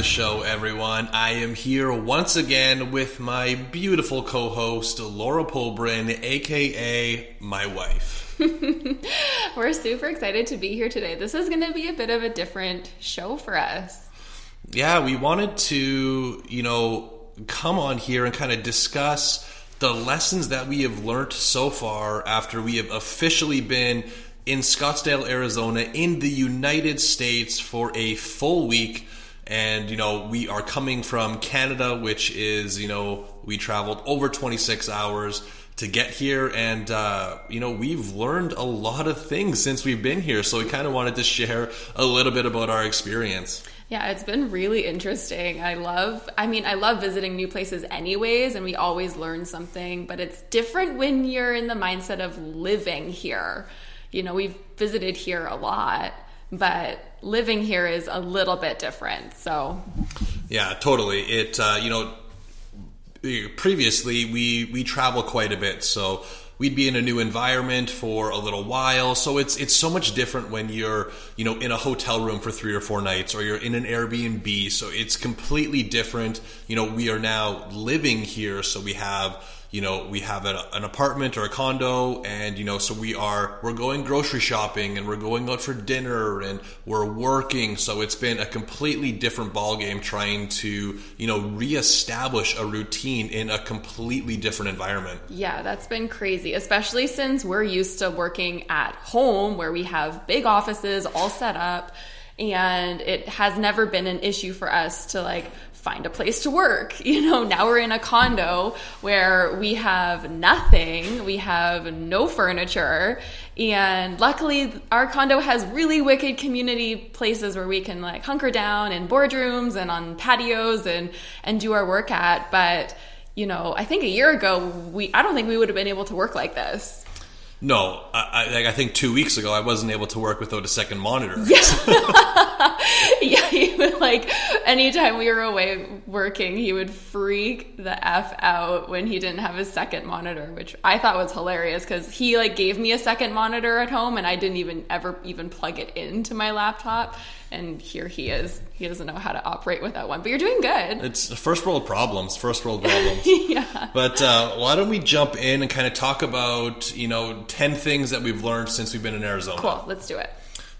the show, everyone. I am here once again with my beautiful co host, Laura Poburan, aka my wife. We're super excited to be here today. This is going to be a bit of a different show for us. Yeah, we wanted to, you know, come on here and kind of discuss the lessons that we have learned so far after we have officially been in Scottsdale, Arizona, in the United States for a full week and you know we are coming from Canada, which is you know we traveled over 26 hours to get here, and uh, you know we've learned a lot of things since we've been here. So we kind of wanted to share a little bit about our experience. Yeah, it's been really interesting. I love, I mean, I love visiting new places anyways, and we always learn something, but it's different when you're in the mindset of living here. You know, we've visited here a lot, but living here is a little bit different. So, yeah, totally. It uh, you know previously we we travel quite a bit, so we'd be in a new environment for a little while. So it's it's so much different when you're you know in a hotel room for three or four nights, or you're in an Airbnb. So it's completely different. You know, we are now living here, so we have you know we have a, an apartment or a condo and you know so we are we're going grocery shopping and we're going out for dinner and we're working. So it's been a completely different ball game trying to you know reestablish a routine in a completely different environment. Yeah that's been crazy especially since we're used to working at home where we have big offices all set up and it has never been an issue for us to like find a place to work. You know, now we're in a condo where we have nothing, we have no furniture, and luckily our condo has really wicked community places where we can like hunker down in boardrooms and on patios and and do our work at, but you know, I think a year ago we I don't think we would have been able to work like this. No, I, I, I, think two weeks ago I wasn't able to work without a second monitor. Yeah, yeah. He would like anytime we were away working, he would freak the f out when he didn't have his second monitor, which I thought was hilarious because he like gave me a second monitor at home and I didn't even ever even plug it into my laptop and here he is. He doesn't know how to operate without one. But you're doing good. It's first world problems. First world problems. yeah. But uh, why don't we jump in and kind of talk about you know ten things that we've learned since we've been in Arizona? Cool. Let's do it.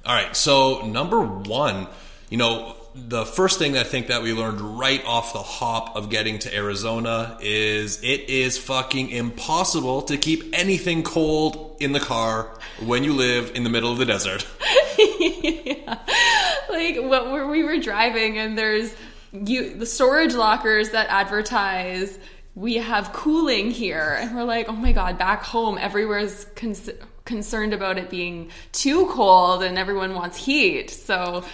All right. So number one, you know, the first thing I think that we learned right off the hop of getting to Arizona is it is fucking impossible to keep anything cold in the car when you live in the middle of the desert. yeah. Like what where we were driving and there's you the storage lockers that advertise we have cooling here and we're like, "Oh my god, back home everywhere's con- concerned about it being too cold and everyone wants heat." So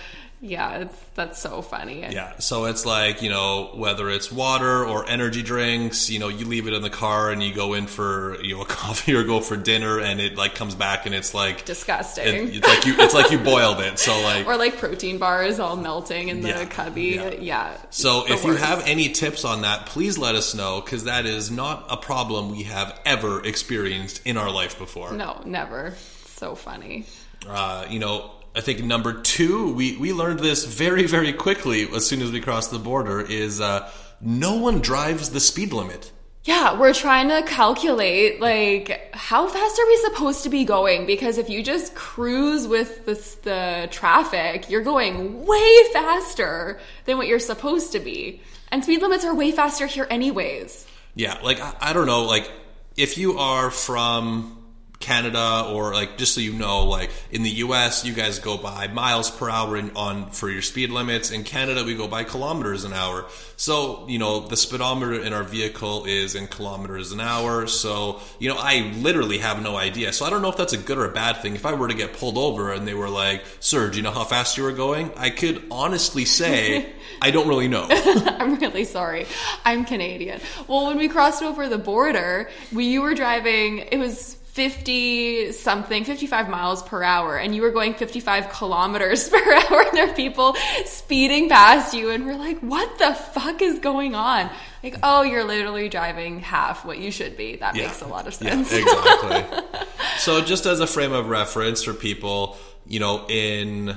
yeah, it's that's so funny. Yeah, so it's like you know whether it's water or energy drinks, you know, you leave it in the car and you go in for you know a coffee or go for dinner, and it like comes back and it's like disgusting. It, it's like you it's like you boiled it. So like or like protein bars all melting in the yeah, cubby. Yeah. yeah so if worst. you have any tips on that, please let us know because that is not a problem we have ever experienced in our life before. No, never. So funny. Uh, you know, I think number two, we, we learned this very, very quickly as soon as we crossed the border, is uh, no one drives the speed limit. Yeah, we're trying to calculate like how fast are we supposed to be going because if you just cruise with the, the traffic, you're going way faster than what you're supposed to be. And speed limits are way faster here anyways. Yeah, like I, I don't know, like if you are from Canada or like just so you know, like in the U.S. you guys go by miles per hour in, on for your speed limits. In Canada we go by kilometers an hour. So you know the speedometer in our vehicle is in kilometers an hour. So you know I literally have no idea. So I don't know if that's a good or a bad thing. If I were to get pulled over and they were like, "Sir, do you know how fast you were going?" I could honestly say I don't really know. I'm really sorry. I'm Canadian. Well, when we crossed over the border, we you were driving. It was 50 something, 55 miles per hour, and you were going 55 kilometers per hour, and there are people speeding past you, and we're like, what the fuck is going on? Like, oh, you're literally driving half what you should be. That yeah. makes a lot of sense. Yeah, exactly. so, just as a frame of reference for people, you know, in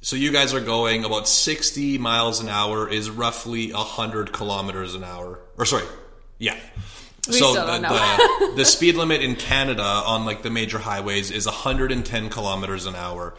so you guys are going about 60 miles an hour is roughly 100 kilometers an hour. Or sorry, yeah. We so the, the, the speed limit in Canada on like the major highways is 110 kilometers an hour.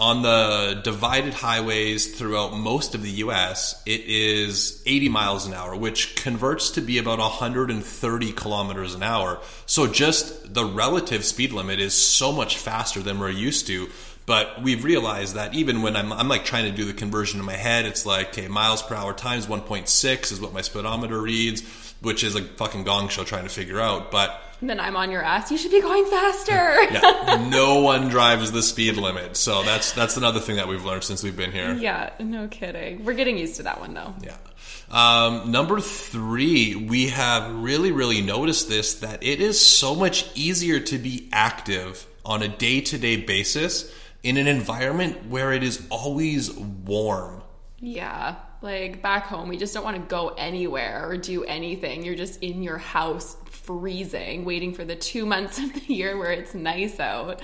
On the divided highways throughout most of the US, it is 80 miles an hour, which converts to be about 130 kilometers an hour. So just the relative speed limit is so much faster than we're used to. But we've realized that even when I'm, I'm like trying to do the conversion in my head, it's like, okay, miles per hour times 1.6 is what my speedometer reads, which is a fucking gong show trying to figure out. But And then I'm on your ass. You should be going faster. yeah, no one drives the speed limit. So that's that's another thing that we've learned since we've been here. yeah, no kidding. We're getting used to that one though. Yeah. Um, number three, we have really, really noticed this that it is so much easier to be active on a day to day basis in an environment where it is always warm. Yeah. Like back home, we just don't want to go anywhere or do anything. You're just in your house freezing, waiting for the two months of the year where it's nice out,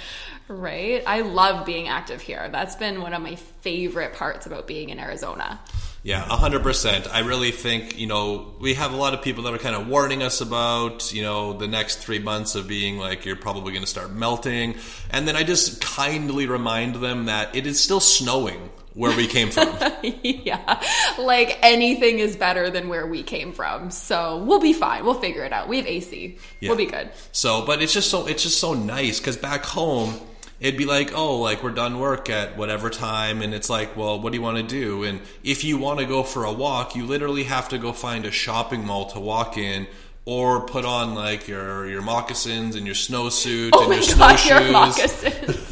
right? I love being active here. That's been one of my favorite parts about being in Arizona. Yeah, 100%. I really think, you know, we have a lot of people that are kind of warning us about, you know, the next three months of being like, you're probably going to start melting. And then I just kindly remind them that it is still snowing where we came from. yeah. Like anything is better than where we came from. So we'll be fine. We'll figure it out. We have AC. We'll be good. So, but it's just so it's just so nice because back home it'd be like, oh, like we're done work at whatever time, and it's like, well, what do you want to do? And if you want to go for a walk, you literally have to go find a shopping mall to walk in. Or put on like your your moccasins and your snowsuit Oh and your god, snowshoes. your moccasins.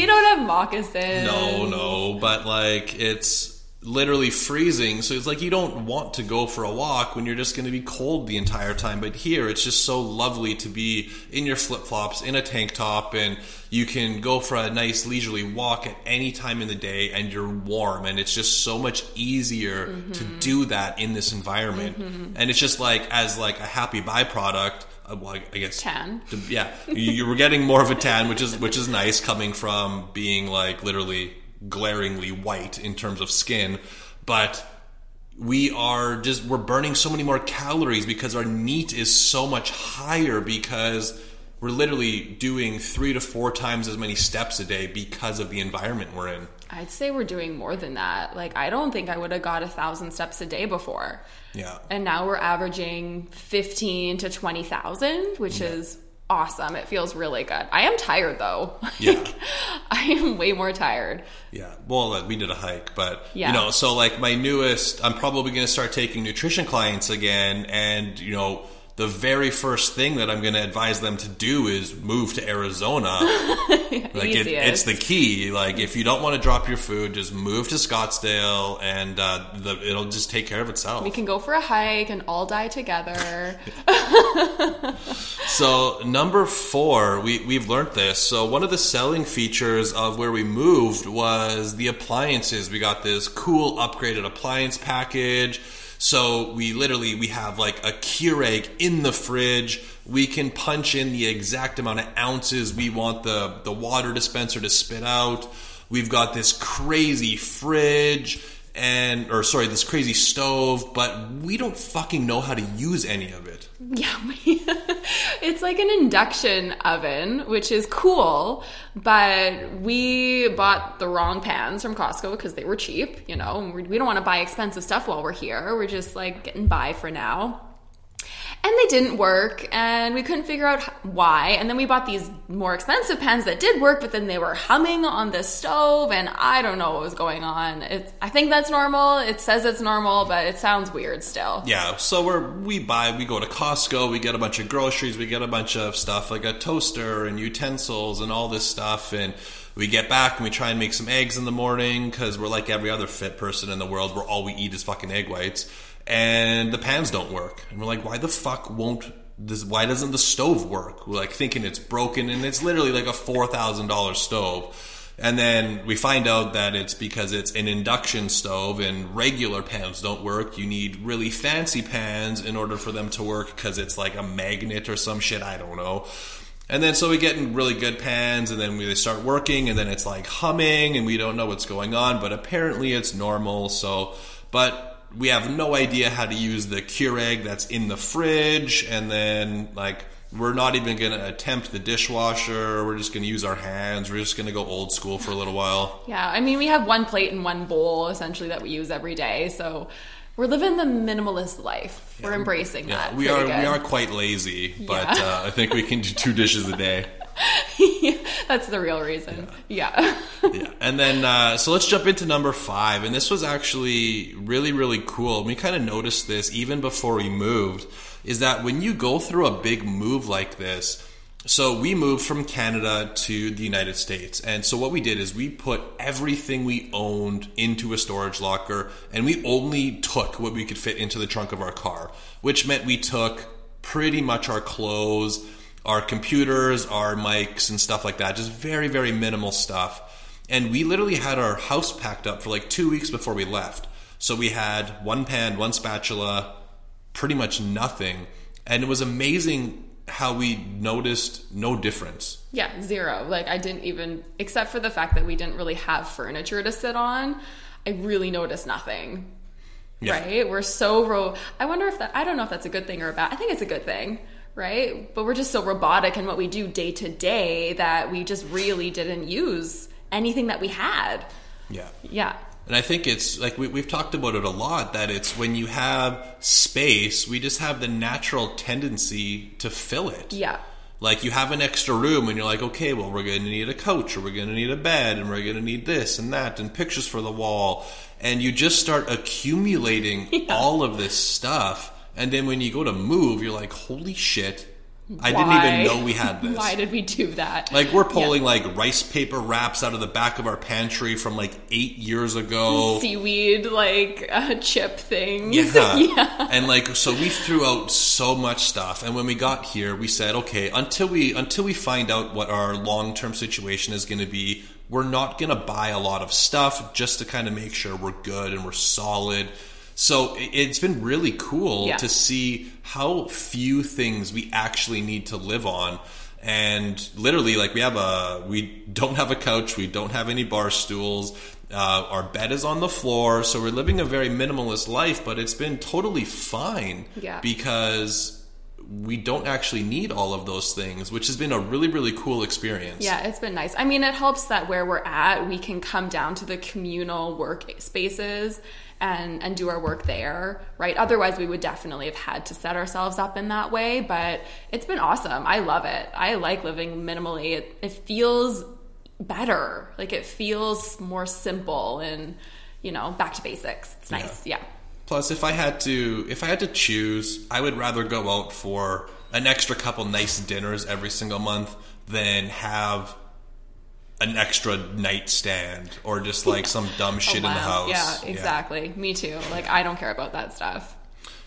We don't have moccasins. No, no, but like it's literally freezing. So it's like you don't want to go for a walk when you're just going to be cold the entire time. But here, it's just so lovely to be in your flip flops, in a tank top, and you can go for a nice leisurely walk at any time in the day and you're warm. And it's just so much easier to mm-hmm. do that in this environment. Mm-hmm. And it's just like, as like a happy byproduct, Uh, well, I guess Tan. to- yeah, you, were getting more of a tan, which is which is nice coming from being like literally glaringly white in terms of skin, but we are just we're burning so many more calories because our NEAT is so much higher because we're literally doing three to four times as many steps a day because of the environment we're in. I'd say we're doing more than that. Like, I don't think I would have got a thousand steps a day before. Yeah. And now we're averaging 15 to 20,000, which is awesome. It feels really good. I am tired though. Yeah. Like, I am way more tired. Yeah, well, we did a hike, but Yeah. you know, so like my newest, I'm probably going to start taking nutrition clients again, and you know, the very first thing that I'm going to advise them to do is move to Arizona. like it, it's the key. Like if you don't want to drop your food, just move to Scottsdale, and uh, the, it'll just take care of itself. We can go for a hike and all die together. So number four, we we've learned this. So one of the selling features of where we moved was the appliances. We got this cool upgraded appliance package. So we literally we have like a Keurig in the fridge. We can punch in the exact amount of ounces we want the the water dispenser to spit out. We've got this crazy fridge and or sorry, this crazy stove, but we don't fucking know how to use any of it. Yeah, we- it's like an induction oven, which is cool, but we bought the wrong pans from Costco because they were cheap, you know, we don't want to buy expensive stuff while we're here. We're just like getting by for now. And they didn't work, and we couldn't figure out why. And then we bought these more expensive pens that did work, but then they were humming on the stove, and I don't know what was going on. It's, I think that's normal. It says it's normal, but it sounds weird still. Yeah, so we're we buy we go to Costco, we get a bunch of groceries, we get a bunch of stuff like a toaster and utensils and all this stuff and we get back and we try and make some eggs in the morning cuz we're like every other fit person in the world where all we eat is fucking egg whites and the pans don't work. And we're like why the fuck won't this why doesn't the stove work? We're like thinking it's broken and it's literally like a $4,000 stove. And then we find out that it's because it's an induction stove and regular pans don't work. You need really fancy pans in order for them to work because it's like a magnet or some shit. I don't know. And then so we get in really good pans, and then we start working, and then it's like humming, and we don't know what's going on, but apparently it's normal. So, but we have no idea how to use the Keurig that's in the fridge, and then like we're not even going to attempt the dishwasher. We're just going to use our hands. We're just going to go old school for a little while. Yeah, I mean, we have one plate and one bowl essentially that we use every day. So we're living the minimalist life. We're embracing Yeah, that. we are we are quite lazy, but Yeah. uh, I think we can do two dishes a day. That's the real reason. Yeah. yeah. And then, uh, so let's jump into number five. And this was actually really, really cool. We kind of noticed this even before we moved is that when you go through a big move like this, so we moved from Canada to the United States. And so what we did is we put everything we owned into a storage locker and we only took what we could fit into the trunk of our car, which meant we took pretty much our clothes, our computers, our mics and stuff like that. Just very, very minimal stuff. And we literally had our house packed up for like two weeks before we left. So we had one pan, one spatula, pretty much nothing. And it was amazing how we noticed no difference. Yeah, zero. Like I didn't even, except for the fact that we didn't really have furniture to sit on. I really noticed nothing. Yeah. Right? We're so ro. I wonder if that. I don't know if that's a good thing or a bad. I think it's a good thing, right? But we're just so robotic in what we do day to day that we just really didn't use anything that we had. Yeah. Yeah. And I think it's like we, we've talked about it a lot that it's when you have space, we just have the natural tendency to fill it. Yeah. Like you have an extra room and you're like, okay, well, we're going to need a couch or we're going to need a bed and we're going to need this and that and pictures for the wall. And you just start accumulating all of this stuff. And then when you go to move, you're like, holy shit, I didn't even know we had this. Why did we do that? Like we're pulling like rice paper wraps out of the back of our pantry from like eight years ago. seaweed like uh, chip things. Yeah. yeah. And like so we threw out so much stuff and when we got here we said, okay, until we until we find out what our long-term situation is going to be, we're not going to buy a lot of stuff just to kind of make sure we're good and we're solid. So it- it's been really cool Yeah. to see how few things we actually need to live on. And literally, like we have a, we don't have a couch, we don't have any bar stools. Uh, our bed is on the floor, so we're living a very minimalist life. But it's been totally fine Yeah. because we don't actually need all of those things, which has been a really, really cool experience. Yeah, it's been nice. I mean, it helps that where we're at, we can come down to the communal work spaces and and do our work there, right? Otherwise, we would definitely have had to set ourselves up in that way. But it's been awesome. I love it. I like living minimally. It it feels better. Like it feels more simple and you know back to basics. It's nice. Yeah. Plus, if I had to, if I had to choose, I would rather go out for an extra couple nice dinners every single month than have an extra nightstand or just like some dumb shit in the house. Yeah, exactly. Me too. Like I don't care about that stuff.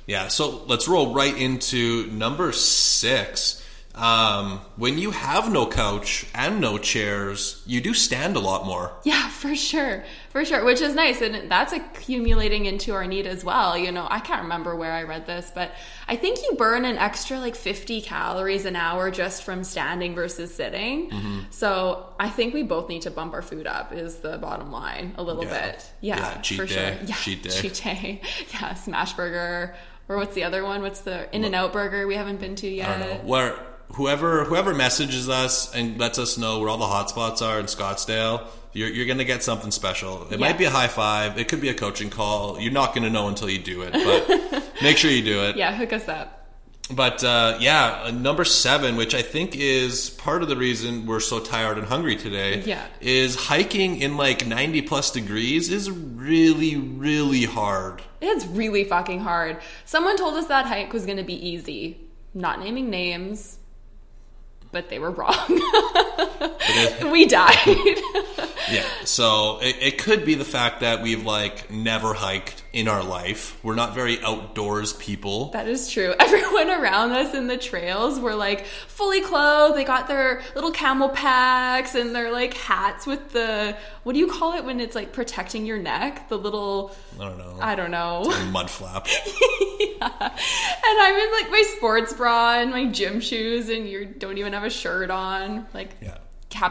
Yeah, so let's roll right into number six. Um, when you have no couch and no chairs, you do stand a lot more. Yeah, for sure. For sure. Which is nice. And that's accumulating into our NEAT as well. You know, I can't remember where I read this, but I think you burn an extra like 50 calories an hour just from standing versus sitting. Mm-hmm. So I think we both need to bump our food up, is the bottom line a little Yeah. bit. Yeah, Yeah, cheat for day. sure. Yeah, Cheat day. Cheat day. Yeah, smash burger. Or what's the other one? What's the In and Out burger we haven't been to yet? I don't know. Where whoever whoever messages us and lets us know where all the hotspots are in Scottsdale, you're, you're going to get something special. It Yeah. might be a high five. It could be a coaching call. You're not going to know until you do it, but make sure you do it. Yeah, hook us up. But uh, yeah, uh, number seven, which I think is part of the reason we're so tired and hungry today, Yeah. is hiking in like 90 plus degrees is really, really hard. It's really fucking hard. Someone told us that hike was going to be easy. Not naming names, but they were wrong. We died. Yeah. So it, it could be the fact that we've like never hiked in our life. We're not very outdoors people. That is true. Everyone around us in the trails were like fully clothed. They got their little CamelBaks and their like hats with the what do you call it when it's like protecting your neck? The little I don't know. I don't know. mud flap. yeah. And I'm in like my sports bra and my gym shoes and you don't even have a shirt on. Like Yeah.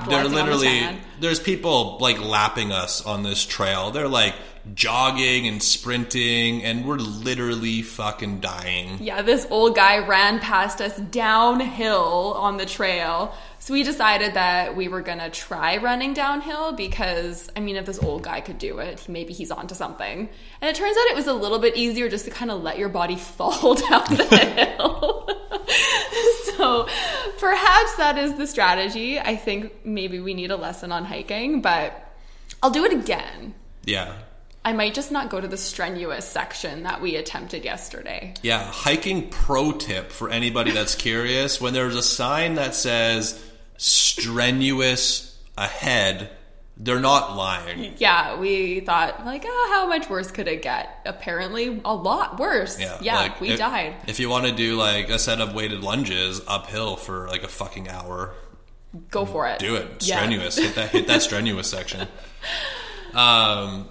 They're literally the there's people like lapping us on this trail. They're like jogging and sprinting and we're literally fucking dying. Yeah, this old guy ran past us downhill on the trail. So we decided that we were gonna try running downhill because, I mean, if this old guy could do it, maybe he's onto something. And it turns out it was a little bit easier just to kind of let your body fall down the hill. so perhaps that is the strategy. I think maybe we need a lesson on hiking, but I'll do it again. Yeah. I might just not go to the strenuous section that we attempted yesterday. Yeah, hiking pro tip for anybody that's curious. When there's a sign that says strenuous ahead, they're not lying. Yeah, we thought like, oh, how much worse could it get? Apparently, a lot worse. Yeah, like, we if, died. If you want to do like a set of weighted lunges uphill for like a fucking hour, Go for it. do it. Yeah. Strenuous. hit that hit that strenuous section. Um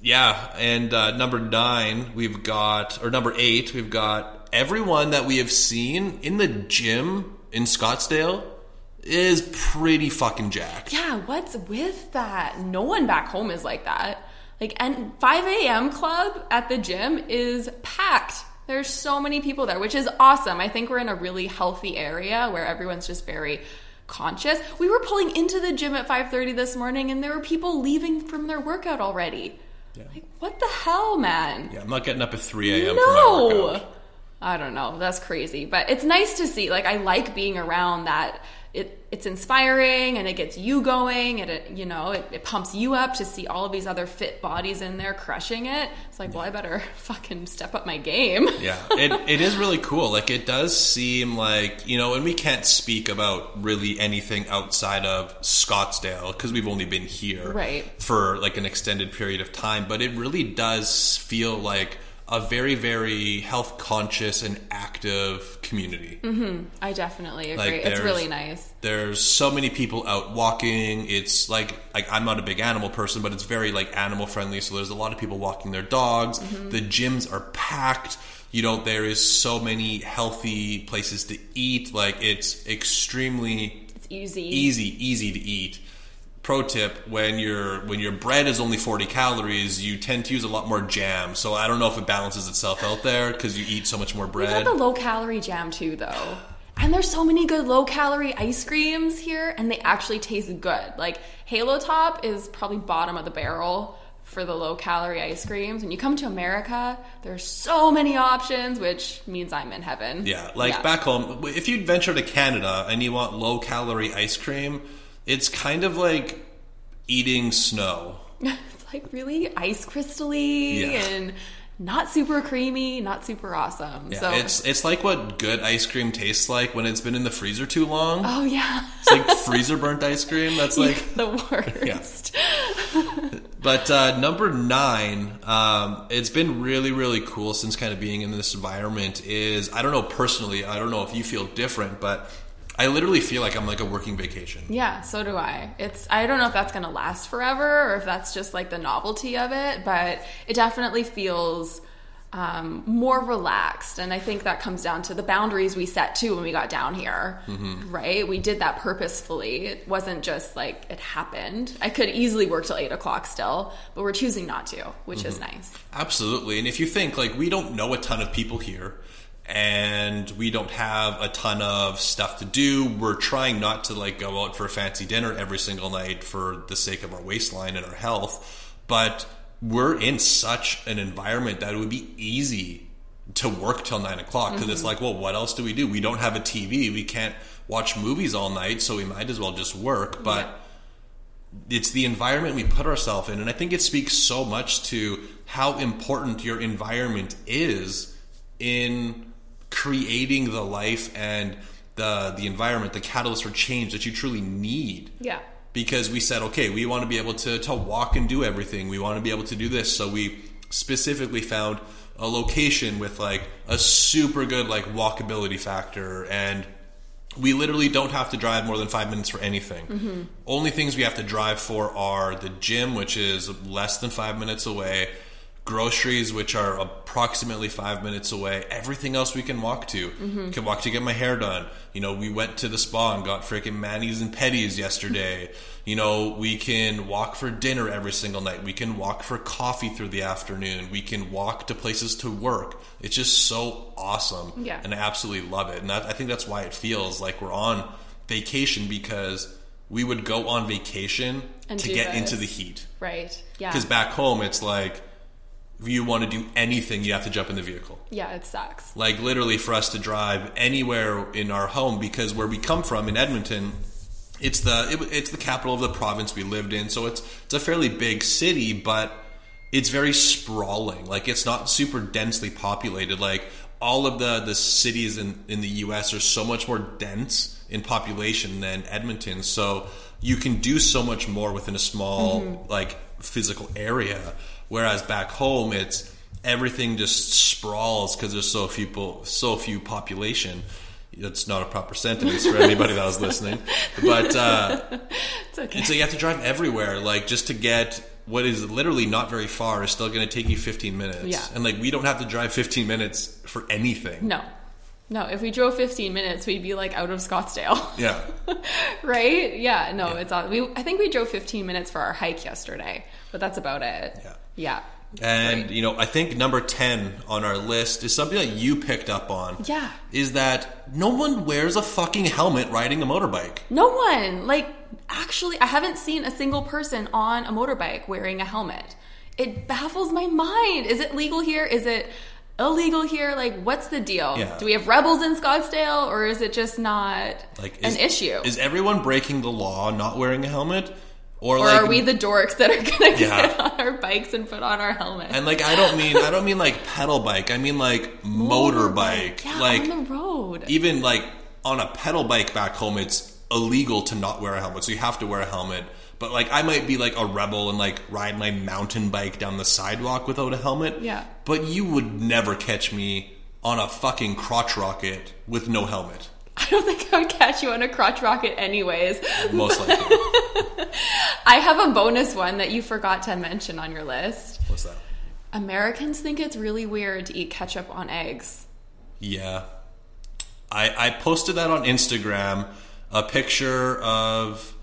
yeah, and uh, number nine, we've got, or number eight, we've got everyone that we have seen in the gym in Scottsdale is pretty fucking jacked. Yeah, what's with that? No one back home is like that. Like, and 5 a.m. club at the gym is packed. There's so many people there, which is awesome. I think we're in a really healthy area where everyone's just very conscious. We were pulling into the gym at 5:30 this morning and there were people leaving from their workout already. Like, what the hell, man? Yeah, I'm not getting up at 3 a.m. No. I don't know. That's crazy. But it's nice to see. Like I like being around that. It it's inspiring and it gets you going and it you know, it, it pumps you up to see all of these other fit bodies in there crushing it. It's like, well, I better fucking step up my game. Yeah, it, it is really cool. Like, it does seem like, you know, and we can't speak about really anything outside of Scottsdale because we've only been here Right. for like an extended period of time, but it really does feel like a very, very health conscious and active community. I definitely agree. Like, it's really nice. There's so many people out walking. It's like like I'm not a big animal person, but it's very like animal friendly. So there's a lot of people walking their dogs. Mm-hmm. The gyms are packed. You know, there is so many healthy places to eat. Like it's extremely It's easy. easy, easy to eat. Pro tip: when your when your bread is only 40 calories, you tend to use a lot more jam. So I don't know if it balances itself out there because you eat so much more We bread. got the low calorie jam too, though. And there's so many good low calorie ice creams here, and they actually taste good. Like Halo Top is probably bottom of the barrel for the low calorie ice creams. When you come to America, there's so many options, which means I'm in heaven. Yeah, like back home, if you venture to Canada and you want low calorie ice cream, it's kind of like eating snow. it's like really ice crystally Yeah. and not super creamy, not super awesome. Yeah, so it's it's like what good ice cream tastes like when it's been in the freezer too long. oh yeah, It's like freezer burnt ice cream. That's like the worst. But uh, number nine, um, it's been really, really cool since kind of being in this environment. Is I don't know personally, I don't know if you feel different, but I literally feel like I'm like a working vacation. Yeah, so do I. It's I don't know if that's going to last forever or if that's just like the novelty of it, but it definitely feels um, more relaxed, and I think that comes down to the boundaries we set too when we got down here. Right? We did that purposefully. It wasn't just like it happened. I could easily work till eight o'clock still, but we're choosing not to, which is nice. Absolutely. And if you think like we don't know a ton of people here and we don't have a ton of stuff to do, we're trying not to like go out for a fancy dinner every single night for the sake of our waistline and our health, but we're in such an environment that it would be easy to work till nine o'clock because it's mm-hmm. like, well, what else do we do? We don't have a TV. We can't watch movies all night, so we might as well just work. But it's the environment we put ourselves in and i think it speaks so much to how important your environment is in creating the life and the the environment the catalyst for change that you truly need Yeah. because we said, okay, we want to be able to, to walk and do everything. We want to be able to do this. So we specifically found a location with like a super good like walkability factor and we literally don't have to drive more than five minutes for anything. Mm-hmm. Only things we have to drive for are the gym, which is less than five minutes away, groceries, which are approximately five minutes away. Everything else we can walk to. Mm-hmm. Can walk to get my hair done. You know, we went to the spa and got freaking manis and petties yesterday. you know, we can walk for dinner every single night. We can walk for coffee through the afternoon. We can walk to places to work. It's just so awesome. Yeah. And I absolutely love it. And that, I think that's why it feels like we're on vacation because we would go on vacation And to get this. into the heat. Right. Yeah. Because back home, it's like you want to do anything, you have to jump in the vehicle. yeah, it sucks. Like literally, for us to drive anywhere in our home, because where we come from in Edmonton, it's the it, it's the capital of the province we lived in, so it's it's a fairly big city, but it's very sprawling. Like it's not super densely populated. Like all of the the cities in in the U.S. are so much more dense in population than Edmonton, so you can do so much more within a small mm-hmm. like physical area. Whereas back home, it's everything just sprawls because there's so few people, so few population. That's not a proper sentence for anybody that was listening, but. Uh, It's okay. and so you have to drive everywhere, like just to get what is literally not very far is still going to take you 15 minutes. Yeah. And like we don't have to drive 15 minutes for anything. no. No, if we drove 15 minutes, we'd be like out of Scottsdale. Yeah. right? Yeah, no, Yeah. it's all, we I think we drove 15 minutes for our hike yesterday, but that's about it. Yeah. Yeah. And you know, I think number 10 on our list is something that you picked up on. Yeah. Is that no one wears a fucking helmet riding a motorbike. No one, like, actually, I haven't seen a single person on a motorbike wearing a helmet. It baffles my mind. Is it legal here? Is it illegal here? Like, what's the deal? Yeah. Do we have rebels in Scottsdale, or is it just not Like an is, issue? Is everyone breaking the law not wearing a helmet? Or, or like are we the dorks that are gonna Yeah. get on our bikes and put on our helmets? and like I don't mean I don't mean like pedal bike. I mean like motorbike. Yeah, like on the road. even like on a pedal bike back home it's illegal to not wear a helmet so you have to wear a helmet but like i might be like a rebel and like ride my mountain bike down the sidewalk without a helmet Yeah. but you would never catch me on a fucking crotch rocket with no helmet I don't think I would catch you on a crotch rocket anyways. most likely I have a bonus one that you forgot to mention on your list. what's that Americans think it's really weird to eat ketchup on eggs. yeah i i posted that on instagram a picture of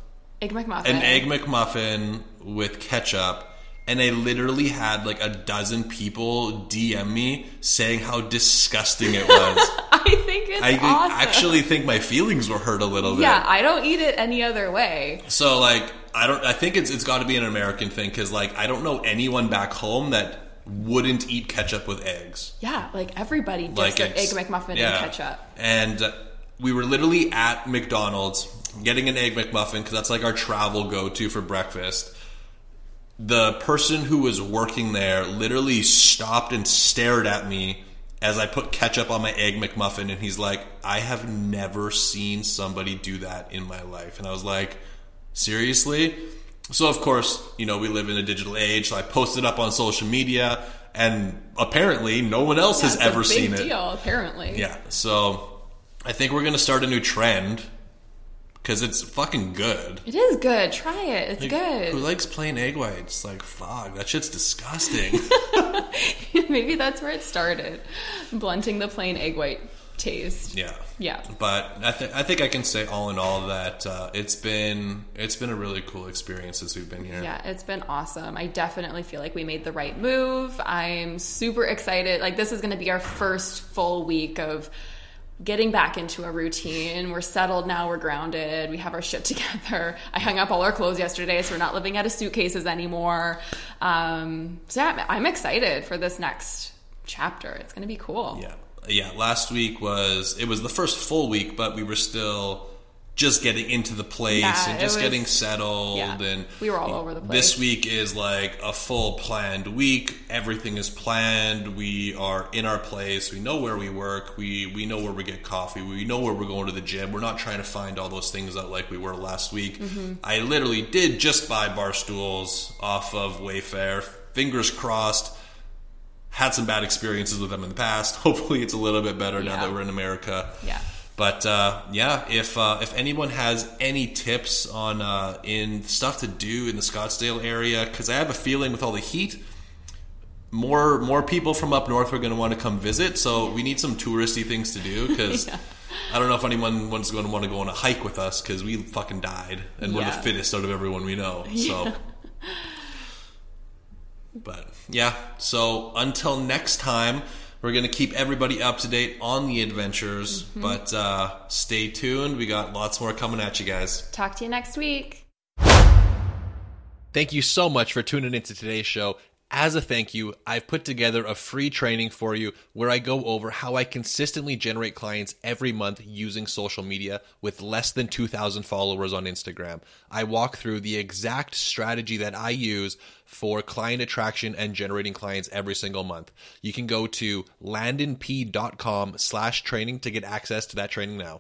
Egg McMuffin. an egg McMuffin with ketchup, and I literally had like a dozen people DM me saying how disgusting it was. I it's I awesome. actually think my feelings were hurt a little bit. yeah, I don't eat it any other way. So like, I don't. I think it's it's got to be an American thing because like I don't know anyone back home that wouldn't eat ketchup with eggs. Yeah, like everybody dips Like egg McMuffin yeah. in ketchup. And we were literally at McDonald's getting an egg McMuffin because that's like our travel go to for breakfast. The person who was working there literally stopped and stared at me as I put ketchup on my egg McMuffin, and he's like, "I have never seen somebody do that in my life." And I was like, "Seriously?" So of course, you know, we live in a digital age. So I posted up on social media, and apparently, no one else has It's a ever seen it. apparently. Yeah, so I think we're gonna start a new trend because it's fucking good. It is good. Try it. It's Who good. Who likes plain egg whites? Like, fuck, that shit's disgusting. Maybe that's where it started. Blunting the plain egg white taste. yeah, Yeah. but I, th- I think I can say all in all that uh, it's been it's been a really cool experience since we've been here. Yeah, it's been awesome. I definitely feel like we made the right move. I'm super excited. Like, this is going to be our first full week of getting back into a routine. We're settled now, we're grounded, we have our shit together. I hung up all our clothes yesterday, so we're not living out of suitcases anymore. Um, so, yeah, I'm excited for this next chapter. It's going to be cool. Yeah. Yeah, last week was it was the first full week, but we were still just getting into the place Yeah, and just was- getting settled yeah. and We were all over the place. this week is like a full planned week. Everything is planned. We are in our place. We know where we work. We we know where we get coffee. We know where we're going to the gym. We're not trying to find all those things out like we were last week. Mm-hmm. i literally did just buy bar stools off of wayfair. Fingers crossed. Had some bad experiences with them in the past. Hopefully it's a little bit better now that we're in america. Yeah. But uh, yeah, if uh, if anyone has any tips on uh, in stuff to do in the Scottsdale area, because I have a feeling with all the heat, more more people from up north are going to want to come visit. So we need some touristy things to do. Because Yeah. I don't know if anyone wants going to want to go on a hike with us because we fucking died and we're the fittest out of everyone we know. So. But yeah, so until next time, we're going to keep everybody up to date on the adventures. But uh, stay tuned. We got lots more coming at you guys. Talk to you next week. Thank you so much for tuning into today's show. As a thank you, I've put together a free training for you where I go over how I consistently generate clients every month using social media with less than 2,000 followers on Instagram. I walk through the exact strategy that I use for client attraction and generating clients every single month. You can go to landonp.com slash training to get access to that training now.